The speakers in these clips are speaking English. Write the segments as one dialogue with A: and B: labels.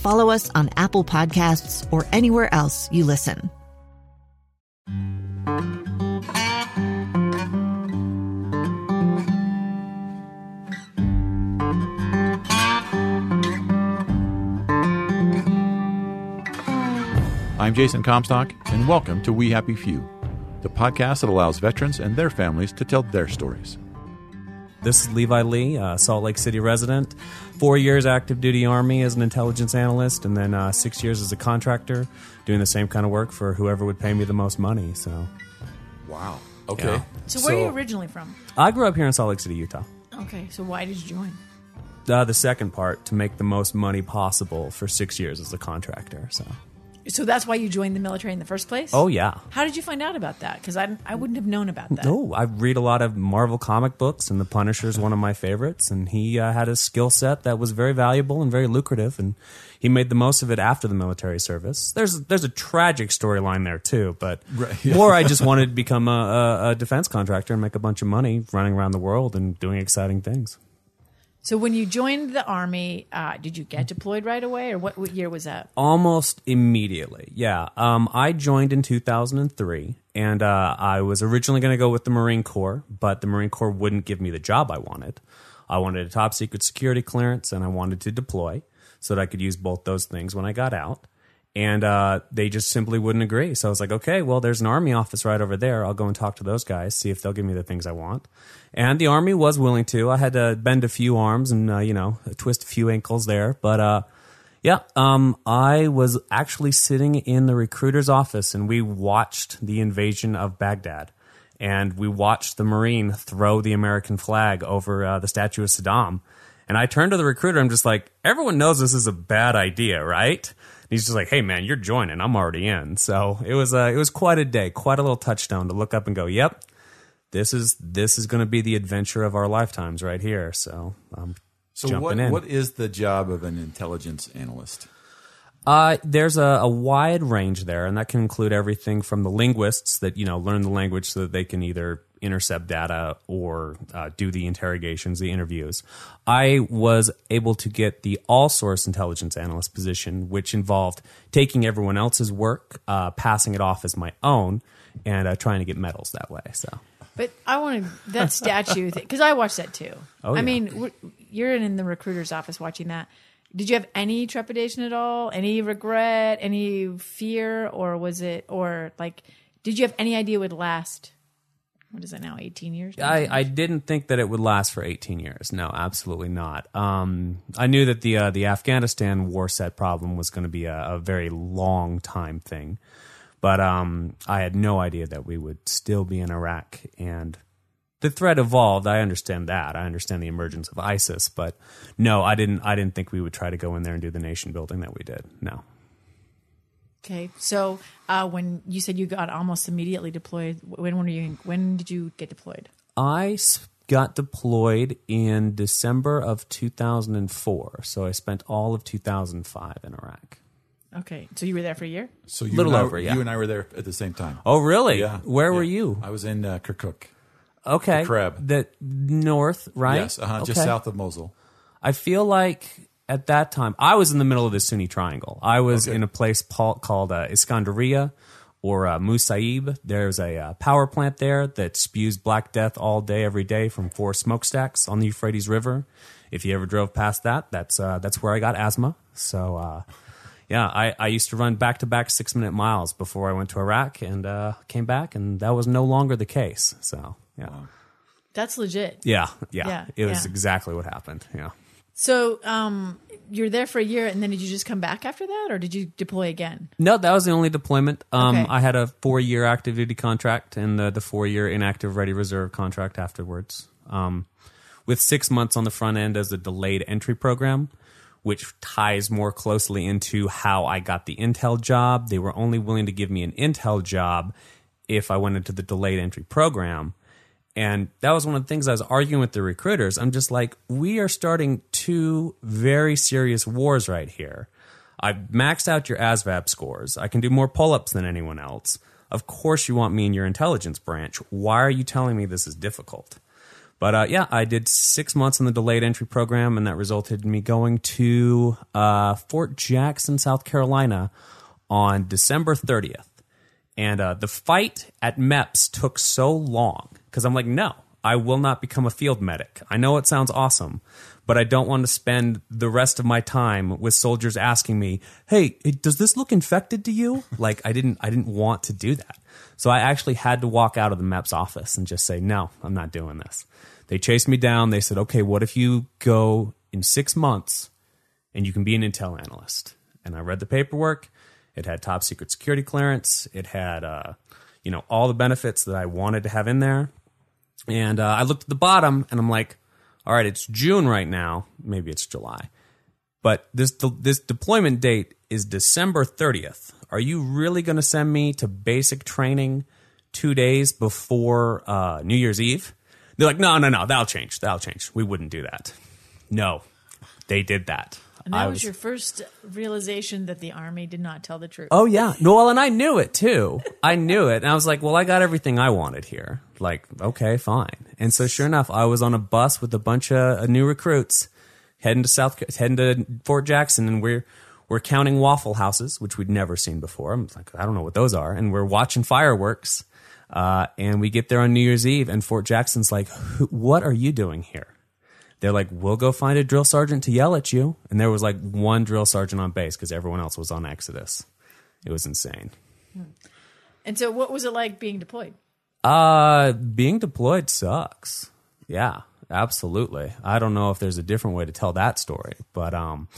A: follow us on Apple Podcasts, or anywhere else you listen.
B: I'm Jason Comstock, and welcome to We Happy Few, the podcast that allows veterans and their families to tell their stories.
C: This is Levi Lee, uh, Salt Lake City resident. Four years active duty Army as an intelligence analyst, and then uh, six years as a contractor, doing the same kind of work for whoever would pay me the most money. So,
B: Wow. Okay.
C: yeah.
D: So where are you originally from?
C: I grew up here in Salt Lake City, Utah.
D: Okay, so why did you join?
C: Uh, the second part to make the most money possible for six years as a contractor. So,
D: So that's why you joined the military in the first place?
C: oh yeah.
D: How did you find out about that? Because I, I wouldn't have known about that.
C: No, I read a lot of Marvel comic books, and The Punisher is one of my favorites. And he uh, had a skill set that was very valuable and very lucrative, and he made the most of it after the military service. There's there's a tragic storyline there too, but
B: Right, yeah.
C: more I just wanted to become a, a, a defense contractor and make a bunch of money running around the world and doing exciting things.
D: So when you joined the army, uh, did you get deployed right away, or what, what year was that?
C: Almost immediately, yeah. Um, I joined in 2003, and uh, I was originally going to go with the Marine Corps, but the Marine Corps wouldn't give me the job I wanted. I wanted a top secret security clearance, and I wanted to deploy so that I could use both those things when I got out. And uh, they just simply wouldn't agree. So I was like, okay, well, there's an army office right over there. I'll go and talk to those guys, see if they'll give me the things I want. And the army was willing to. I had to bend a few arms and, uh, you know, twist a few ankles there. But uh, yeah, um, I was actually sitting in the recruiter's office and we watched the invasion of Baghdad. And we watched the Marine throw the American flag over uh, the statue of Saddam. And I turned to the recruiter. I'm just like, everyone knows this is a bad idea, right? He's just like, hey man, you're joining. I'm already in. So it was uh, it was quite a day, quite a little touchstone to look up and go, yep, this is this is going to be the adventure of our lifetimes right here. So I'm
B: So what,
C: in.
B: what is the job of an intelligence analyst?
C: Uh, there's a, a wide range there, and that can include everything from the linguists that you know learn the language so that they can either intercept data or uh, do the interrogations, the interviews. I was able to get the all source intelligence analyst position, which involved taking everyone else's work, uh, passing it off as my own, and uh, trying to get medals that way. So.
D: But I wanted that statue because I watched that too.
C: Oh,
D: I
C: yeah.
D: mean, you're in the recruiter's office watching that. Did you have any trepidation at all? Any regret? Any fear? Or was it, or like, did you have any idea it would last? What is it now? 18 years?
C: I, I didn't think that it would last for 18 years. No, absolutely not. Um, I knew that the uh, the Afghanistan war set problem was going to be a, a very long time thing, but um, I had no idea that we would still be in Iraq. And the threat evolved. I understand that. I understand the emergence of ISIS, but no, I didn't. I didn't think we would try to go in there and do the nation building that we did. No.
D: Okay, so uh, when you said you got almost immediately deployed, when were you? When did you get deployed?
C: I got deployed in December of 2004, so I spent all of 2005 in Iraq.
D: Okay, so you were there for a year.
B: So you
C: Little
B: and I,
C: over, yeah.
B: You and I were there at the same time.
C: Oh, really?
B: Yeah.
C: Where were you?
B: I was in uh, Kirkuk.
C: Okay.
B: Kreb.
C: The north, right?
B: Yes, uh-huh, just south of Mosul.
C: I feel like at that time I was in the middle of the Sunni Triangle. I was
B: Okay.
C: in a place called uh, Iskandaria or uh, Musaib. There's a uh, power plant there that spews black death all day, every day from four smokestacks on the Euphrates River. If you ever drove past that, that's uh, that's where I got asthma. So. Uh, yeah, I, I used to run back to back six minute miles before I went to Iraq and uh, came back, and that was no longer the case. So yeah,
D: That's legit.
C: yeah, yeah,
D: Yeah,
C: it was
D: yeah.
C: exactly what happened. Yeah.
D: So, um, you're there for a year, and then did you just come back after that, or did you deploy again?
C: No, that was the only deployment. Um,
D: Okay.
C: I had a four year active duty contract and the, the four year inactive ready reserve contract afterwards. Um, with six months on the front end as a delayed entry program, which ties more closely into how I got the Intel job. They were only willing to give me an Intel job if I went into the delayed entry program. And that was one of the things I was arguing with the recruiters. I'm just like, we are starting two very serious wars right here. I've maxed out your ASVAB scores. I can do more pull ups than anyone else. Of course, you want me in your intelligence branch. Why are you telling me this is difficult? But uh, yeah, I did six months in the delayed entry program, and that resulted in me going to uh, Fort Jackson, South Carolina on December 30th. And uh, the fight at MEPS took so long because I'm like, no, I will not become a field medic. I know it sounds awesome, but I don't want to spend the rest of my time with soldiers asking me, "Hey, does this look infected to you?" like I didn't, I didn't want to do that. So I actually had to walk out of the MEPS office and just say, "No, I'm not doing this." They chased me down. They said, "Okay, what if you go in six months and you can be an intel analyst?" And I read the paperwork. It had top secret security clearance. It had, uh, you know, all the benefits that I wanted to have in there. And uh, I looked at the bottom and I'm like, all right, it's June right now. Maybe it's July. But this this deployment date is December 30th. Are you really going to send me to basic training two days before uh, New Year's Eve? They're like, no, no, no, that'll change. That'll change. We wouldn't do that. No, they did that.
D: And that
C: I
D: was, your first realization that the army did not tell the truth.
C: Oh yeah, no, well, and I knew it too. I knew it, and I was like, "Well, I got everything I wanted here." Like, okay, fine. And so, sure enough, I was on a bus with a bunch of uh, new recruits heading to South, heading to Fort Jackson, and we're we're counting Waffle Houses, which we'd never seen before. I'm like, I don't know what those are, and we're watching fireworks. Uh, and we get there on New Year's Eve, and Fort Jackson's like, "What are you doing here?" They're like, "We'll go find a drill sergeant to yell at you." And there was like one drill sergeant on base because everyone else was on Exodus. It was insane.
D: And so, what was it like being deployed?
C: Uh, being deployed sucks. Yeah, absolutely. I don't know if there's a different way to tell that story, but um,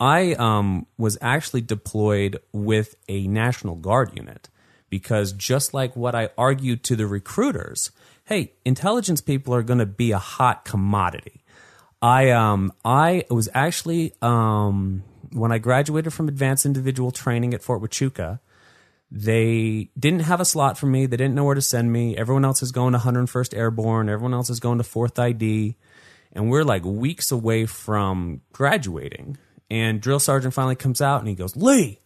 C: I um was actually deployed with a National Guard unit because just like what I argued to the recruiters, hey, intelligence people are going to be a hot commodity. I um I was actually um when I graduated from advanced individual training at Fort Huachuca, they didn't have a slot for me. They didn't know where to send me. Everyone else is going to 101st Airborne. Everyone else is going to 4th ID. And we're like weeks away from graduating. And drill sergeant finally comes out and he goes, Lee,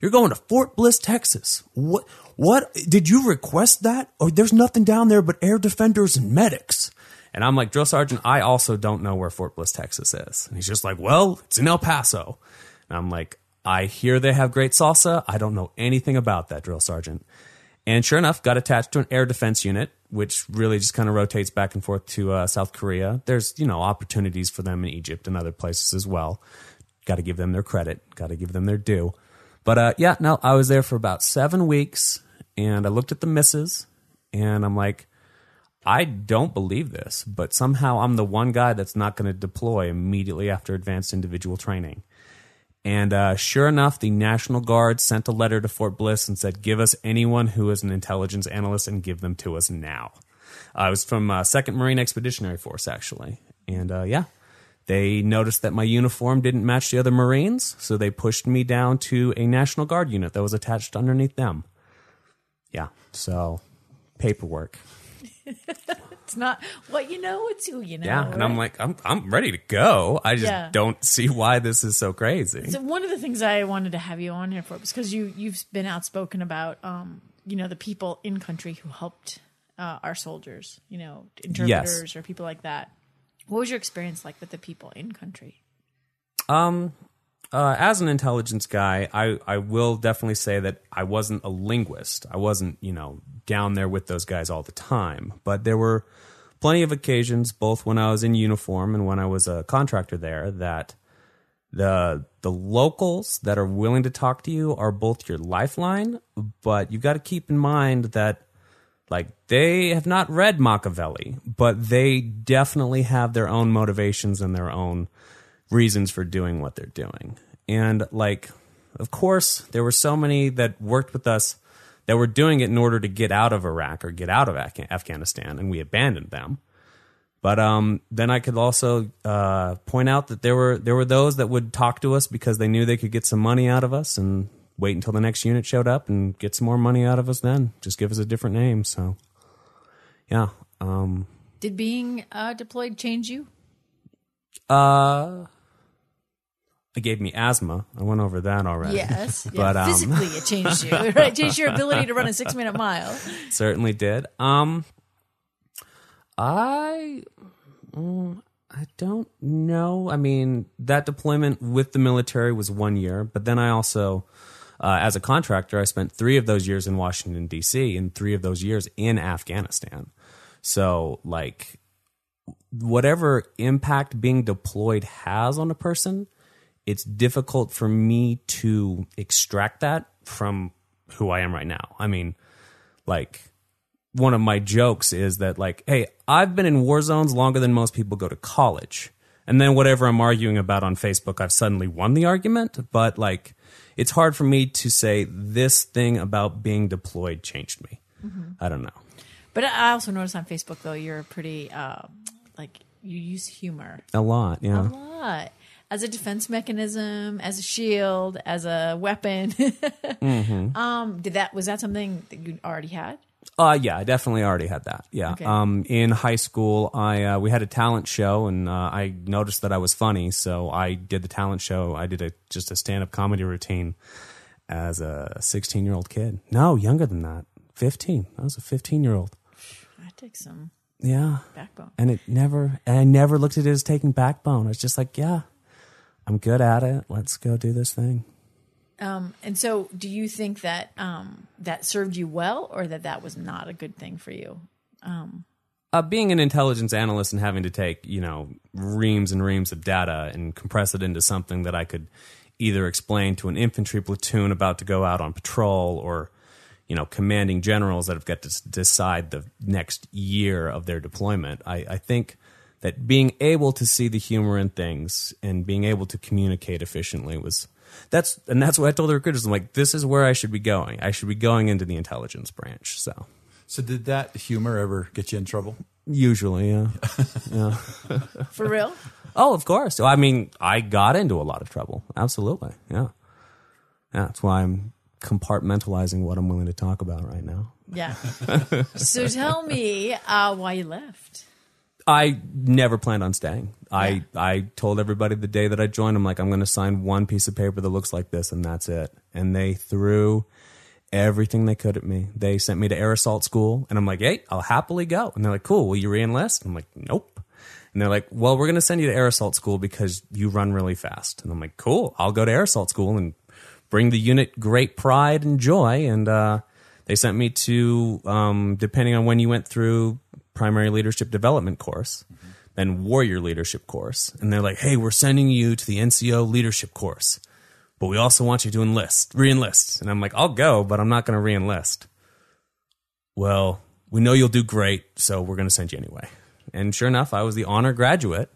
C: you're going to Fort Bliss, Texas. What? What? Did you request that? Or there's nothing down there but air defenders and medics. And I'm like, drill sergeant, I also don't know where Fort Bliss, Texas is. And he's just like, well, it's in El Paso. And I'm like, I hear they have great salsa. I don't know anything about that, drill sergeant. And sure enough, got attached to an air defense unit, which really just kind of rotates back and forth to uh, South Korea. There's, you know, opportunities for them in Egypt and other places as well. Got to give them their credit, got to give them their due. But uh, yeah, no, I was there for about seven weeks and I looked at the misses and I'm like, I don't believe this, but somehow I'm the one guy that's not going to deploy immediately after advanced individual training. And uh, sure enough, the National Guard sent a letter to Fort Bliss and said, "Give us anyone who is an intelligence analyst and give them to us now." I was from uh, Second Marine Expeditionary Force, actually, and uh, yeah, they noticed that my uniform didn't match the other Marines, so they pushed me down to a National Guard unit that was attached underneath them. Yeah, so paperwork.
D: It's not what you know, it's who you know.
C: Yeah, and I'm like, I'm I'm ready to go. I just
D: Yeah.
C: don't see why this is so crazy.
D: So one of the things I wanted to have you on here for was because you you've been outspoken about um you know the people in country who helped uh, our soldiers, you know interpreters or people like that. What was your experience like with the people in country?
C: Um, uh, as an intelligence guy, I, I will definitely say that I wasn't a linguist. I wasn't, you know, down there with those guys all the time. But there were plenty of occasions, both when I was in uniform and when I was a contractor there, that the the locals that are willing to talk to you are both your lifeline, but you've got to keep in mind that like they have not read Machiavelli, but they definitely have their own motivations and their own reasons for doing what they're doing. And like of course, there were so many that worked with us that were doing it in order to get out of Iraq or get out of Af- Afghanistan, and we abandoned them. But um, then I could also uh, point out that there were there were those that would talk to us because they knew they could get some money out of us and wait until the next unit showed up and get some more money out of us. Then just give us a different name. So, yeah. Um,
D: Did being uh, deployed change you?
C: uh, it gave me asthma. I went over that already.
D: Yes.
C: But,
D: yeah.
C: um,
D: physically, it changed you. Right? It changed your ability to run a six minute mile.
C: certainly did. Um, I, mm, I don't know. I mean, that deployment with the military was one year, but then I also, uh, as a contractor, I spent three of those years in Washington D.C. and three of those years in Afghanistan. So, like, whatever impact being deployed has on a person, it's difficult for me to extract that from who I am right now. I mean, like one of my jokes is that like, hey, I've been in war zones longer than most people go to college. And then whatever I'm arguing about on Facebook, I've suddenly won the argument. But like, it's hard for me to say this thing about being deployed changed me. I don't know.
D: But I also noticed on Facebook though you're pretty uh, like you use humor
C: A lot, yeah, a
D: lot as a defense mechanism, as a shield, as a weapon.
C: Mm-hmm.
D: Um, did that was that something that you already had?
C: Uh, yeah, I definitely already had that. Yeah.
D: Okay.
C: Um, in high school, I uh, we had a talent show, and uh, I noticed that I was funny, so I did the talent show. I did a just a stand up comedy routine as a 16 year old kid. No, younger than that, 15. I was a 15 year old.
D: That takes some
C: Yeah.
D: backbone.
C: And it never, and I never looked at it as taking backbone. I was just like, yeah, I'm good at it. Let's go do this thing.
D: Um, and so, do you think that um, that served you well, or that that was not a good thing for you?
C: uh, being an intelligence analyst and having to take you know reams and reams of data and compress it into something that I could either explain to an infantry platoon about to go out on patrol or you know commanding generals that have got to decide the next year of their deployment. I, I think that being able to see the humor in things and being able to communicate efficiently was that's and that's what I told the recruiters. I'm like, this is where I should be going. I should be going into the intelligence branch. So
B: So did that humor ever get you in trouble?
C: usually, yeah.
D: For real?
C: Oh, of course. I mean, I got into a lot of trouble. Absolutely. Yeah. Yeah. That's why I'm compartmentalizing what I'm willing to talk about right now.
D: Yeah. so tell me uh, why you left.
C: I never planned on staying. I, I told everybody the day that I joined, I'm like, I'm going to sign one piece of paper that looks like this, and that's it. And they threw everything they could at me. They sent me to air assault school, and I'm like, hey, I'll happily go. And they're like, cool, will you reenlist? I'm like, nope. And they're like, well, we're going to send you to air assault school because you run really fast. And I'm like, cool, I'll go to air assault school and bring the unit great pride and joy. And uh, they sent me to, um, depending on when you went through primary leadership development course, then warrior leadership course. And they're like, hey, we're sending you to the NCO leadership course, but we also want you to enlist, re-enlist. And I'm like, I'll go, but I'm not going to re-enlist. Well, we know you'll do great, so we're going to send you anyway. And sure enough, I was the honor graduate.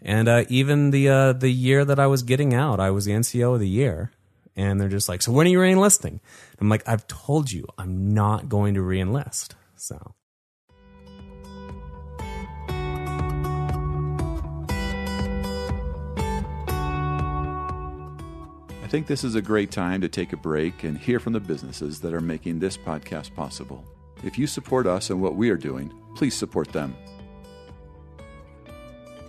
C: And uh, even the uh, the year that I was getting out, I was the NCO of the year. And they're just like, "So when are you reenlisting?" I'm like, "I've told you, I'm not going to reenlist." So
B: I think this is a great time to take a break and hear from the businesses that are making this podcast possible. If you support us and what we are doing, please support them.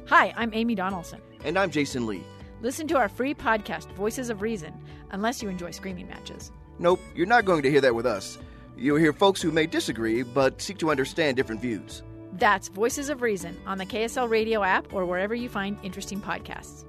D: Hi, I'm Amy Donaldson.
E: And I'm Jason Lee.
D: Listen to our free podcast, Voices of Reason, unless you enjoy screaming matches.
E: Nope, you're not going to hear that with us. You'll hear folks who may disagree but seek to understand different views.
D: That's Voices of Reason on the KSL Radio app or wherever you find interesting podcasts.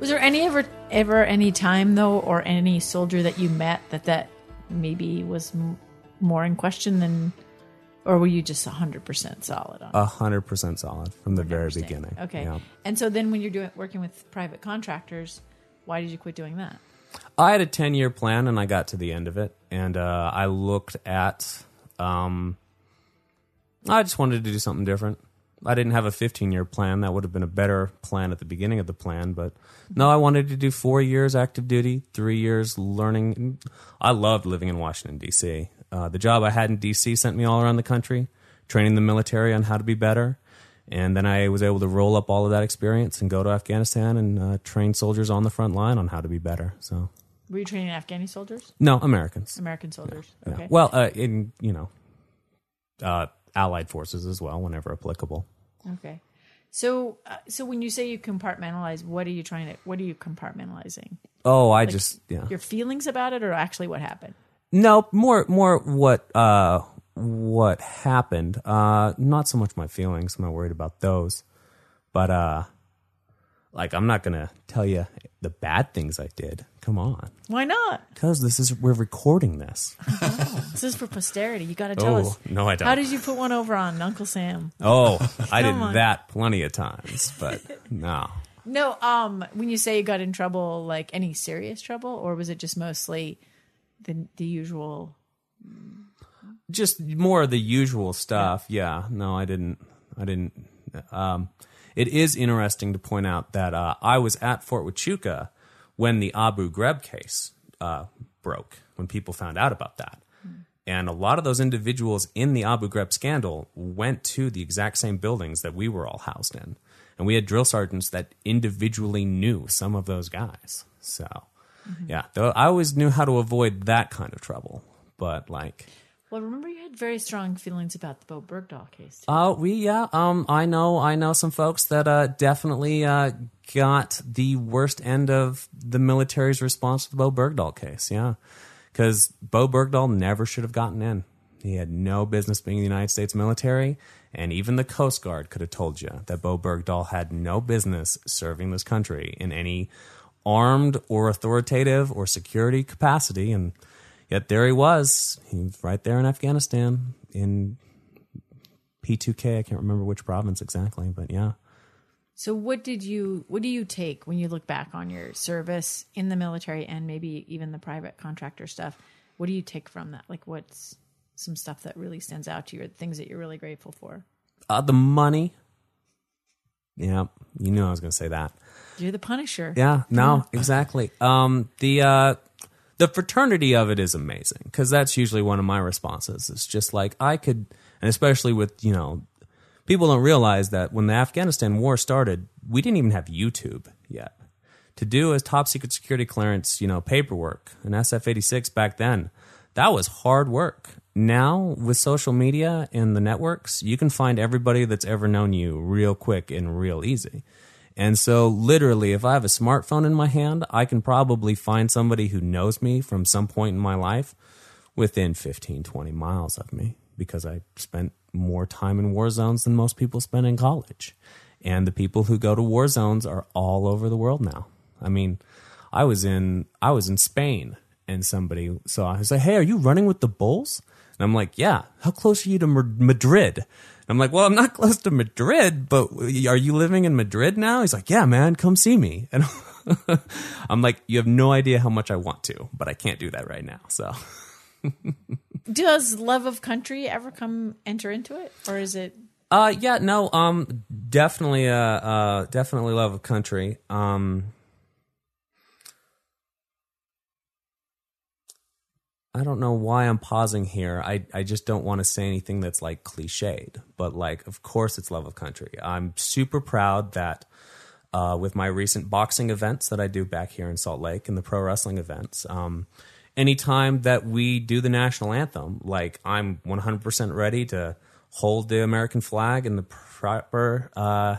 D: Was there any ever ever any time though, or any soldier that you met that that maybe was m- more in question than, or were you just hundred percent solid on?
C: A hundred percent solid from the very beginning.
D: Okay.
C: Yeah.
D: And so then when you're doing working with private contractors, why did you quit doing that?
C: I had a 10 year plan and I got to the end of it. And uh, I looked at, um, I just wanted to do something different. I didn't have a 15 year plan. That would have been a better plan at the beginning of the plan. But no, I wanted to do four years active duty, three years learning. I loved living in Washington, D.C. Uh, the job I had in D.C. sent me all around the country, training the military on how to be better. And then I was able to roll up all of that experience and go to Afghanistan and uh, train soldiers on the front line on how to be better. So,
D: Were you training Afghani soldiers?
C: no, Americans.
D: American soldiers.
C: Yeah.
D: Okay.
C: Well, uh, in you know, uh, allied forces as well, whenever applicable.
D: Okay. So, uh, so when you say you compartmentalize, what are you trying to? What are you compartmentalizing?
C: Oh, I just yeah.
D: Your feelings about it, or actually what happened?
C: No, more more what uh what happened. Uh not so much my feelings, I'm not worried about those. But uh like I'm not to tell you the bad things I did. Come on.
D: Why not?
C: Cuz this is we're recording this.
D: This is for posterity. You got to tell
C: Oh,
D: us.
C: no, I don't.
D: How did you put one over on Uncle Sam?
C: Oh, I did
D: Come on.
C: that plenty of times, but no.
D: No. Um. When you say you got in trouble, like any serious trouble, or was it just mostly the the usual?
C: just more of the usual stuff. Yeah. No, I didn't. I didn't. Um, it is interesting to point out that uh, I was at Fort Huachuca when the Abu Ghraib case uh, broke. When people found out about that, and a lot of those individuals in the Abu Ghraib scandal went to the exact same buildings that we were all housed in, and we had drill sergeants that individually knew some of those guys. So, yeah, though I always knew how to avoid that kind of trouble, but like.
D: Well, remember you had very strong feelings about the Bo Bergdahl case.
C: Oh, we yeah. Um, I know. I know some folks that uh, definitely uh, got the worst end of the military's response to the Bo Bergdahl case. Yeah, because Bo Bergdahl never should have gotten in. He had no business being in the United States military, and even the Coast Guard could have told you that Bo Bergdahl had no business serving this country in any armed or authoritative or security capacity. And yet there he was. He was right there in Afghanistan in P2K. I can't remember which province exactly, but yeah.
D: So what did you what do you take when you look back on your service in the military and maybe even the private contractor stuff? What do you take from that? Like what's some stuff that really stands out to you or things that you're really grateful for?
C: Uh, the money. Yeah, you knew I was going to say that.
D: You're the punisher.
C: Yeah, no, exactly. Um, the uh, the fraternity of it is amazing because that's usually one of my responses. It's just like I could, and especially with you know, people don't realize that when the Afghanistan war started, we didn't even have YouTube yet. To do a top secret security clearance, you know, paperwork, an SF eighty six back then, that was hard work. Now with social media and the networks, you can find everybody that's ever known you real quick and real easy. And so, literally, if I have a smartphone in my hand, I can probably find somebody who knows me from some point in my life within 15, 20 miles of me because I spent more time in war zones than most people spend in college. And the people who go to war zones are all over the world now. I mean, I was in I was in Spain and somebody saw I was like, "Hey, are you running with the Bulls?" And I'm like, "Yeah." How close are you to Madrid? I'm like, well, I'm not close to Madrid, but are you living in Madrid now? He's like, yeah, man, come see me. And I'm like, you have no idea how much I want to, but I can't do that right now. So,
D: Does love of country ever come enter into it? Or is it
C: uh, yeah, no, um, definitely, uh, uh, definitely love of country. Um, I don't know why I'm pausing here. I, I just don't want to say anything that's like cliched, but like, of course, it's love of country. I'm super proud that uh, with my recent boxing events that I do back here in Salt Lake and the pro wrestling events, um, anytime that we do the national anthem, like I'm 100% ready to hold the American flag in the proper uh,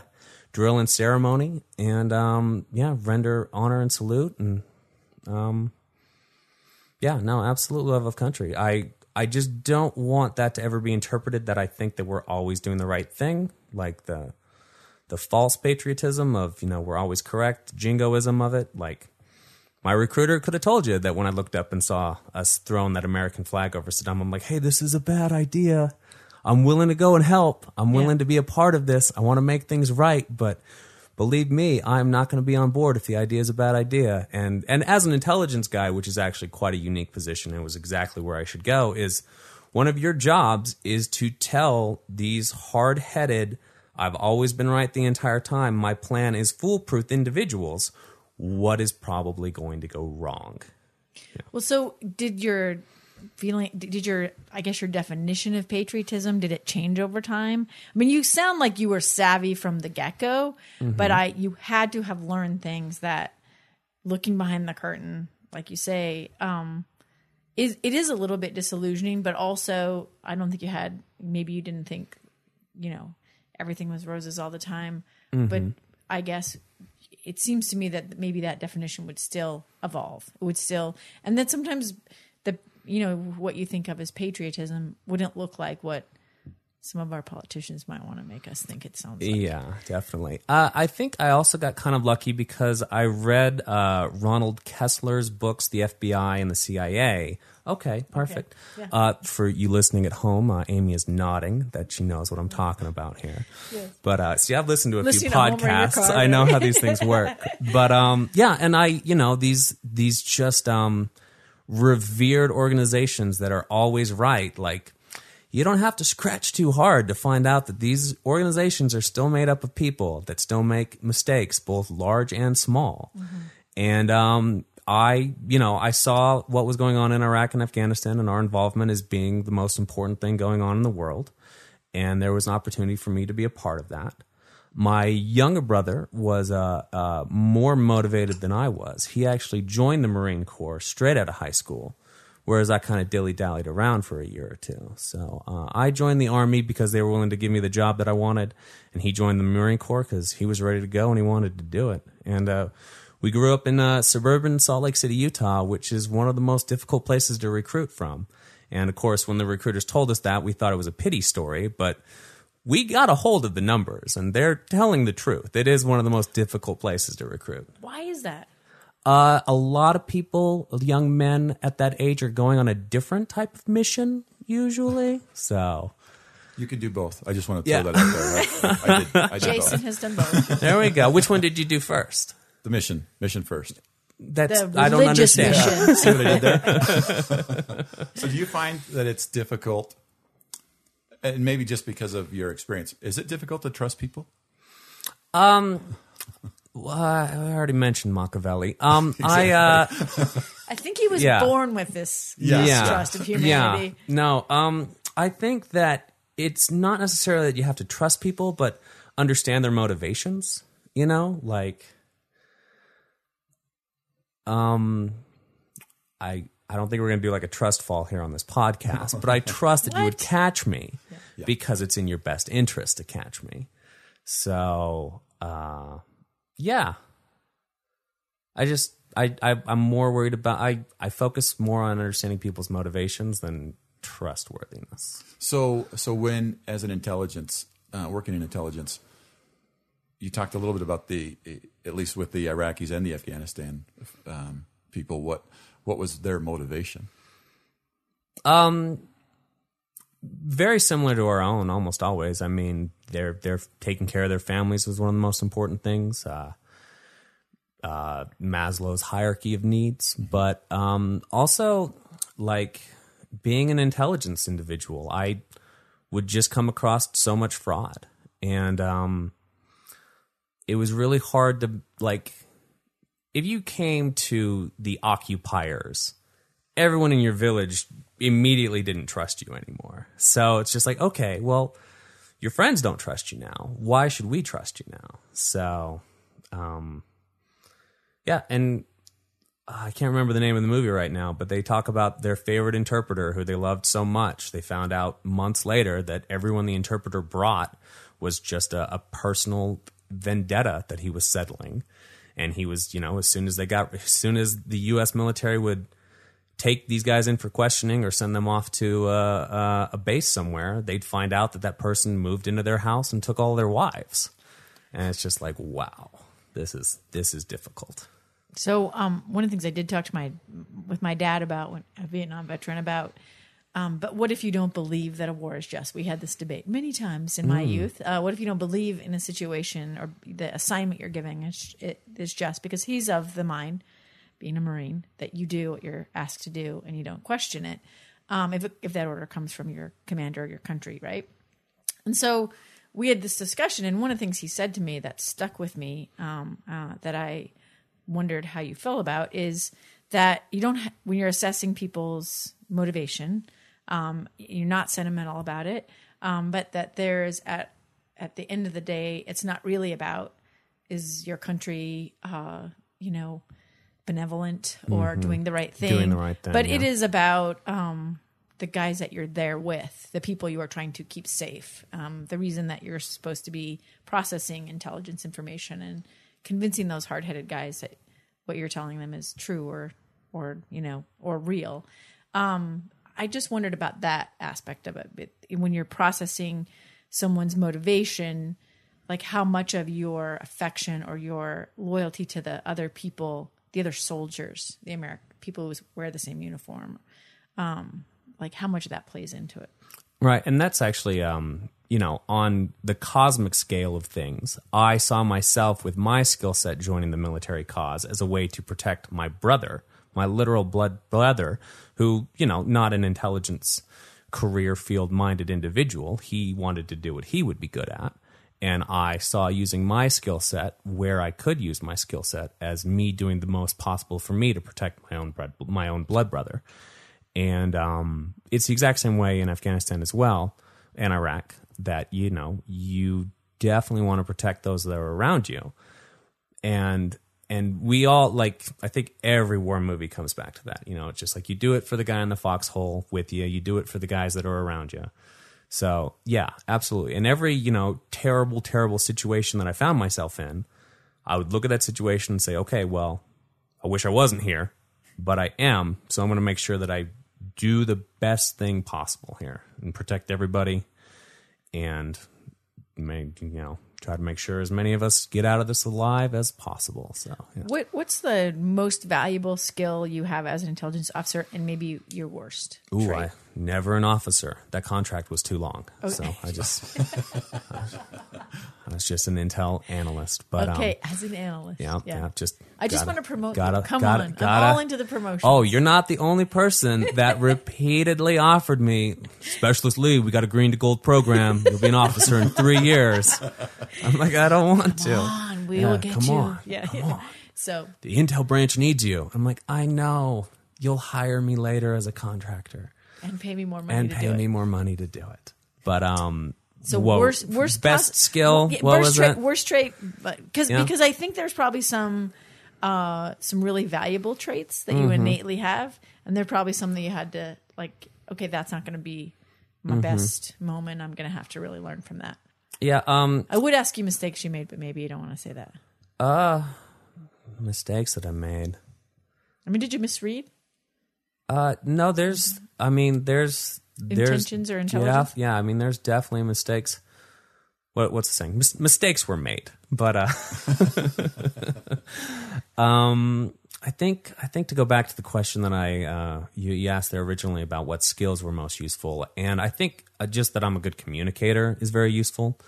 C: drill and ceremony, and um, yeah, render honor and salute and. Um, yeah, no, absolute love of country. I I just don't want that to ever be interpreted that I think that we're always doing the right thing, like the the false patriotism of you know we're always correct jingoism of it like my recruiter could have told you that when I looked up and saw us throwing that American flag over Saddam, I'm like, hey, this is a bad idea. I'm willing to go and help. I'm willing
D: Yeah.
C: to be a part of this. I want to make things right, but believe me, I'm not going to be on board if the idea is a bad idea. And and as an intelligence guy, which is actually quite a unique position and was exactly where I should go, is one of your jobs is to tell these hard-headed, I've always been right the entire time, my plan is foolproof individuals what is probably going to go wrong.
D: Well, so did your feeling? Did your I guess your definition of patriotism did it change over time? I mean, you sound like you were savvy from the get go, but I you had to have learned things that looking behind the curtain, like you say, um, is it is a little bit disillusioning, but also I don't think you had maybe you didn't think you know everything was roses all the time, but I guess it seems to me that maybe that definition would still evolve. It would still, and that sometimes the you know what you think of as patriotism wouldn't look like what some of our politicians might want to make us think it sounds like.
C: Yeah, definitely. Uh, I think I also got kind of lucky because I read uh, Ronald Kessler's books, The FBI and the CIA. Okay, perfect.
D: Yeah.
C: Uh, for you listening at home, uh, Amy is nodding that she knows what I'm talking about here. But uh, see, I've listened to a few
D: at home or in your
C: podcasts.
D: car.
C: I know how these things work. But um, yeah, and I, you know, these these just um, revered organizations that are always right, like you don't have to scratch too hard to find out that these organizations are still made up of people that still make mistakes, both large and small. And um, I, you know, I saw what was going on in Iraq and Afghanistan and our involvement as being the most important thing going on in the world. And there was an opportunity for me to be a part of that. My younger brother was uh, uh, more motivated than I was. He actually joined the Marine Corps straight out of high school whereas I kind of dilly dallied around for a year or two. So uh, I joined the Army because they were willing to give me the job that I wanted, and he joined the Marine Corps because he was ready to go and he wanted to do it. And uh, we grew up in uh, suburban Salt Lake City, Utah, which is one of the most difficult places to recruit from. And of course, when the recruiters told us that, we thought it was a pity story, but we got a hold of the numbers, and they're telling the truth. It is one of the most difficult places to recruit.
D: Why is that?
C: Uh, a lot of people, young men at that age, are going on a different type of mission usually. So
B: You can do both. I just want to
C: Yeah.
B: throw that out there. Right? I did, I did
D: Jason
B: both.
D: has done both.
C: there we go. Which one did you do first?
B: The mission. Mission first.
C: That's
D: The
C: I don't understand.
D: mission.
B: See what I did there? so do you find that it's difficult, and maybe just because of your experience, is it difficult to trust people?
C: Well, I already mentioned Machiavelli. Um, I uh,
D: I think he was
C: Yeah.
D: born with this
B: Yeah.
D: distrust of humanity.
C: Yeah. No, um, I think that it's not necessarily that you have to trust people, but understand their motivations. You know, like, um, I I don't think we're gonna do like a trust fall here on this podcast, but I trust that you would catch me because it's in your best interest to catch me. So, uh, yeah, I just I, I I'm more worried about I I focus more on understanding people's motivations than trustworthiness.
B: So, so when as an intelligence, uh, working in intelligence, you talked a little bit about the, at least with the Iraqis and the Afghanistan um, people. What what was their motivation?
C: Um, very similar to our own, almost always. I mean, they're they're taking care of their families was one of the most important things. Uh, uh, Maslow's hierarchy of needs, but um, also like being an intelligence individual, I would just come across so much fraud, and um, it was really hard to like. If you came to the occupiers, everyone in your village immediately didn't trust you anymore. So it's just like, okay, well, your friends don't trust you now. Why should we trust you now? So, um, yeah, and I can't remember the name of the movie right now, but they talk about their favorite interpreter who they loved so much. They found out months later that everyone the interpreter brought was just a, a personal vendetta that he was settling. And he was, you know, as soon as they got, as soon as the U.S. military would take these guys in for questioning or send them off to uh, uh, a base somewhere, they'd find out that that person moved into their house and took all their wives. and it's just like, wow, this is this is difficult.
D: So, um, one of the things I did talk to my with my dad about, when a Vietnam veteran, about. Um, but what if you don't believe that a war is just? We had this debate many times in my youth. Uh, what if you don't believe in a situation or the assignment you're giving is, it is just? Because he's of the mind, being a Marine, that you do what you're asked to do and you don't question it. Um, if if that order comes from your commander or your country, right? And so we had this discussion, and one of the things he said to me that stuck with me, um, uh, that I wondered how you feel about, is that you don't ha- when you're assessing people's motivation, um, you're not sentimental about it, um, but that there's at at the end of the day, it's not really about is your country, uh, you know, benevolent or doing the right thing,
C: Mm-hmm. Doing the right thing,
D: but it
C: yeah.
D: is about um, the guys that you're there with, the people you are trying to keep safe, um, the reason that you're supposed to be processing intelligence information and convincing those hard-headed guys that what you're telling them is true or or you know or real. Um, I just wondered about that aspect of it. When you're processing someone's motivation, like how much of your affection or your loyalty to the other people, the other soldiers, the American people who wear the same uniform, um, like how much of that plays into it.
C: Right. And that's actually, um, you know, on the cosmic scale of things, I saw myself with my skill set joining the military cause as a way to protect my brother, my literal blood brother, who, you know, not an intelligence career field minded individual. He wanted to do what he would be good at. And I saw using my skill set where I could use my skill set as me doing the most possible for me to protect my own blood, my own blood brother and um, it's the exact same way in Afghanistan as well and Iraq that you know you definitely want to protect those that are around you, and and we all like I think every war movie comes back to that. You know, it's just like you do it for the guy in the foxhole with you, you do it for the guys that are around you. So yeah, absolutely. And every you know terrible, terrible situation that I found myself in, I would look at that situation and say, okay, well, I wish I wasn't here, but I am. So I'm going to make sure that I do the best thing possible here and protect everybody and make, you know, try to make sure as many of us get out of this alive as possible. So, yeah.
D: What What's the most valuable skill you have as an intelligence officer, and maybe your worst?
C: Ooh,
D: trait?
C: I never an officer. That contract was too long. So I just, was just an intel analyst. But
D: okay,
C: um,
D: as an analyst,
C: yeah, yeah, just.
D: I just
C: gotta-
D: want to promote.
C: Gotta,
D: you. Come
C: gotta,
D: on,
C: gotta-
D: I'm all into the promotion.
C: Oh, you're not the only person that repeatedly offered me, Specialist Lee, we got a green to gold program. You'll be an officer in three years. I'm like, I don't want to.
D: come on, we
C: Yeah,
D: will get
C: come
D: you.
C: on,
D: yeah,
C: come
D: yeah.
C: on.
D: So
C: The intel branch needs you. I'm like, I know. You'll hire me later as a contractor
D: and pay me more money
C: and
D: to
C: pay me
D: it.
C: more money to do it. But um,
D: So
C: whoa,
D: worst, worst
C: best skill.
D: Yeah,
C: what
D: worst
C: was
D: trait,
C: that?
D: Worst trait, but because
C: Yeah.
D: because I think there's probably some uh, some really valuable traits that
C: Mm-hmm.
D: you innately have, and there are probably some that you had to like. Okay, that's not going to be my
C: Mm-hmm.
D: best moment. I'm going to have to really learn from that.
C: Yeah. Um,
D: I would ask you mistakes you made, but maybe you don't want to say that.
C: Uh, mistakes that I made.
D: I mean, did you misread?
C: Uh, no, there's. I mean, there's
D: Intentions or intelligence?
C: Yeah, yeah. I mean, there's definitely mistakes. What what's the saying? Mis- mistakes were made, but uh, um, I think I think to go back to the question that I uh, you, you asked there originally about what skills were most useful, and I think uh, just that I'm a good communicator is very useful.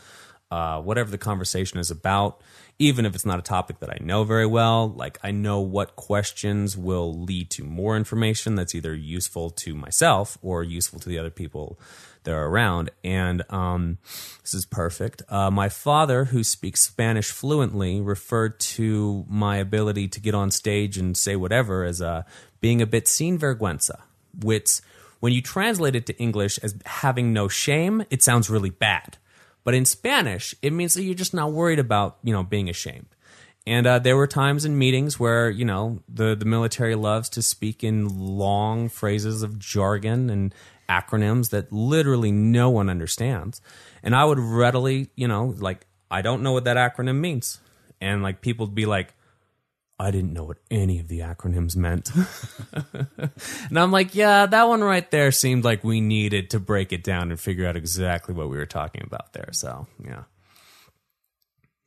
C: Uh, whatever the conversation is about, even if it's not a topic that I know very well, like I know what questions will lead to more information that's either useful to myself or useful to the other people that are around. And um, this is perfect. Uh, my father, who speaks Spanish fluently, referred to my ability to get on stage and say whatever as uh, being a bit sin vergüenza, which when you translate it to English as having no shame, it sounds really bad. But in Spanish, it means that you're just not worried about, you know, being ashamed. And uh, there were times in meetings where, you know, the, the military loves to speak in long phrases of jargon and acronyms that literally no one understands. And I would readily, you know, like, I don't know what that acronym means. And like people would be like, I didn't know what any of the acronyms meant. and I'm like, yeah, that one right there seemed like we needed to break it down and figure out exactly what we were talking about there. So, yeah.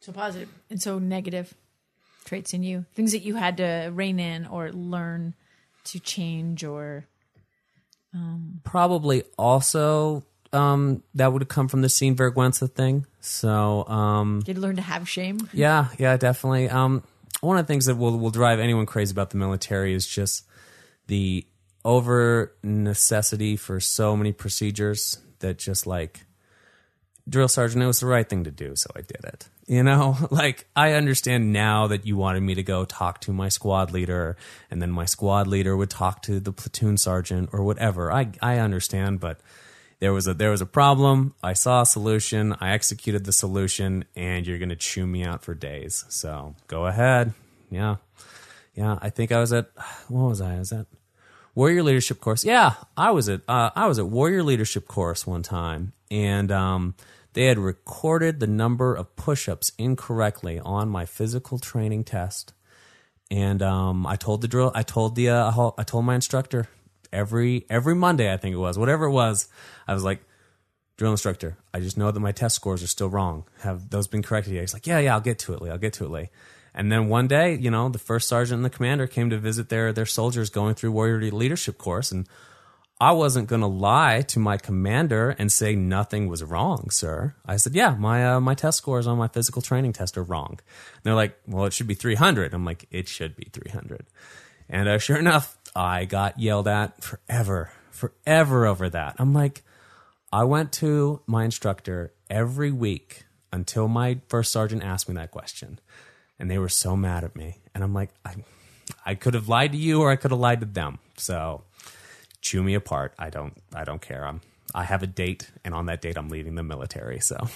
D: So positive and so negative traits in you, things that you had to rein in or learn to change, or
C: Probably also um, that would have come from the sin vergüenza thing. So um,
D: you learn to have shame.
C: Yeah, yeah, definitely. Um, one of the things that will will drive anyone crazy about the military is just the over necessity for so many procedures that just like drill sergeant, it was the right thing to do, so I did it. You know, like I understand now that you wanted me to go talk to my squad leader, and then my squad leader would talk to the platoon sergeant or whatever. I I understand, but there was a there was a problem. I saw a solution. I executed the solution, and you're gonna chew me out for days. So go ahead. Yeah, yeah. I think I was at what was I? I was at Warrior Leadership Course. Yeah, I was at uh, I was at Warrior Leadership Course one time, and um, they had recorded the number of push-ups incorrectly on my physical training test. And um, I told the drill. I told the. Uh, I told my instructor every every Monday. I think it was whatever it was. I was like, drill instructor. I just know that my test scores are still wrong. Have those been corrected yet? He's like, yeah, yeah. I'll get to it, Lee. I'll get to it, Lee. And then one day, you know, the first sergeant and the commander came to visit their their soldiers going through warrior leadership course, and I wasn't going to lie to my commander and say nothing was wrong, sir. I said, yeah, my uh, my test scores on my physical training test are wrong. And they're like, well, it should be 300. I'm like, it should be 300. And uh, sure enough, I got yelled at forever, forever over that. I'm like, I went to my instructor every week until my first sergeant asked me that question. And they were so mad at me. And I'm like, I, I could have lied to you or I could have lied to them. So chew me apart. I don't I don't care. I'm I have a date and on that date I'm leaving the military. So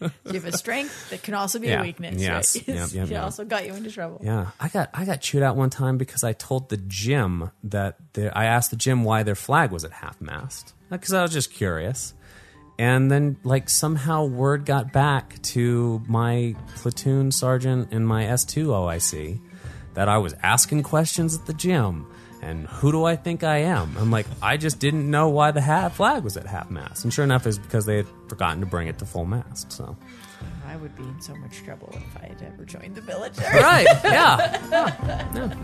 D: You have a strength that can also be
C: Yeah.
D: a weakness.
C: Yes.
D: Right?
C: Yep, yep,
D: She
C: yep.
D: also got you into trouble.
C: Yeah, I got I got chewed out one time because I told the gym that I asked the gym why their flag was at half mast because I was just curious, and then like somehow word got back to my platoon sergeant and my S two OIC that I was asking questions at the gym. And who do I think I am? I'm like, I just didn't know why the half flag was at half mast. And sure enough, it's because they had forgotten to bring it to full mast. So,
D: I would be in so much trouble if I had ever joined the military.
C: right, yeah.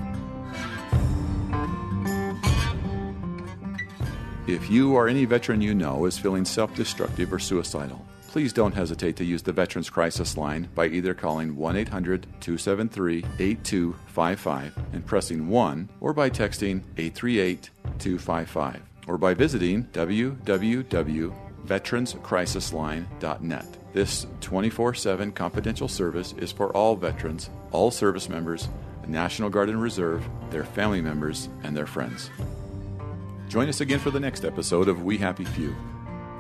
B: If you or any veteran you know is feeling self destructive or suicidal, please don't hesitate to use the Veterans Crisis Line by either calling 1 800 273 8255 and pressing 1 or by texting 838 255 or by visiting www.veteranscrisisline.net. This 24 7 confidential service is for all veterans, all service members, the National Guard and Reserve, their family members, and their friends. Join us again for the next episode of We Happy Few.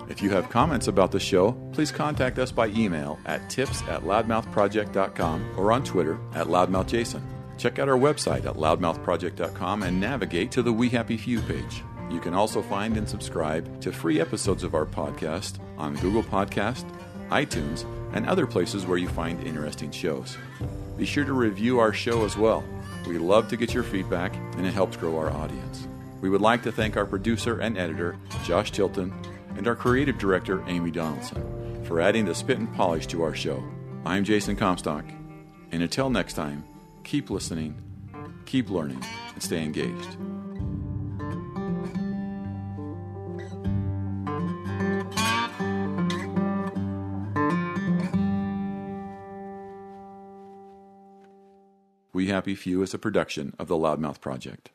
B: If you have comments about the show, please contact us by email at tips at loudmouthproject.com or on Twitter at loudmouthjason. Check out our website at loudmouthproject.com and navigate to the We Happy Few page. You can also find and subscribe to free episodes of our podcast on Google Podcast, iTunes, and other places where you find interesting shows. Be sure to review our show as well. We love to get your feedback, and it helps grow our audience. We would like to thank our producer and editor, Josh Tilton, and our creative director, Amy Donaldson, for adding the spit and polish to our show. I'm Jason Comstock, and until next time, keep listening, keep learning, and stay engaged. We Happy Few is a production of the Loudmouth Project.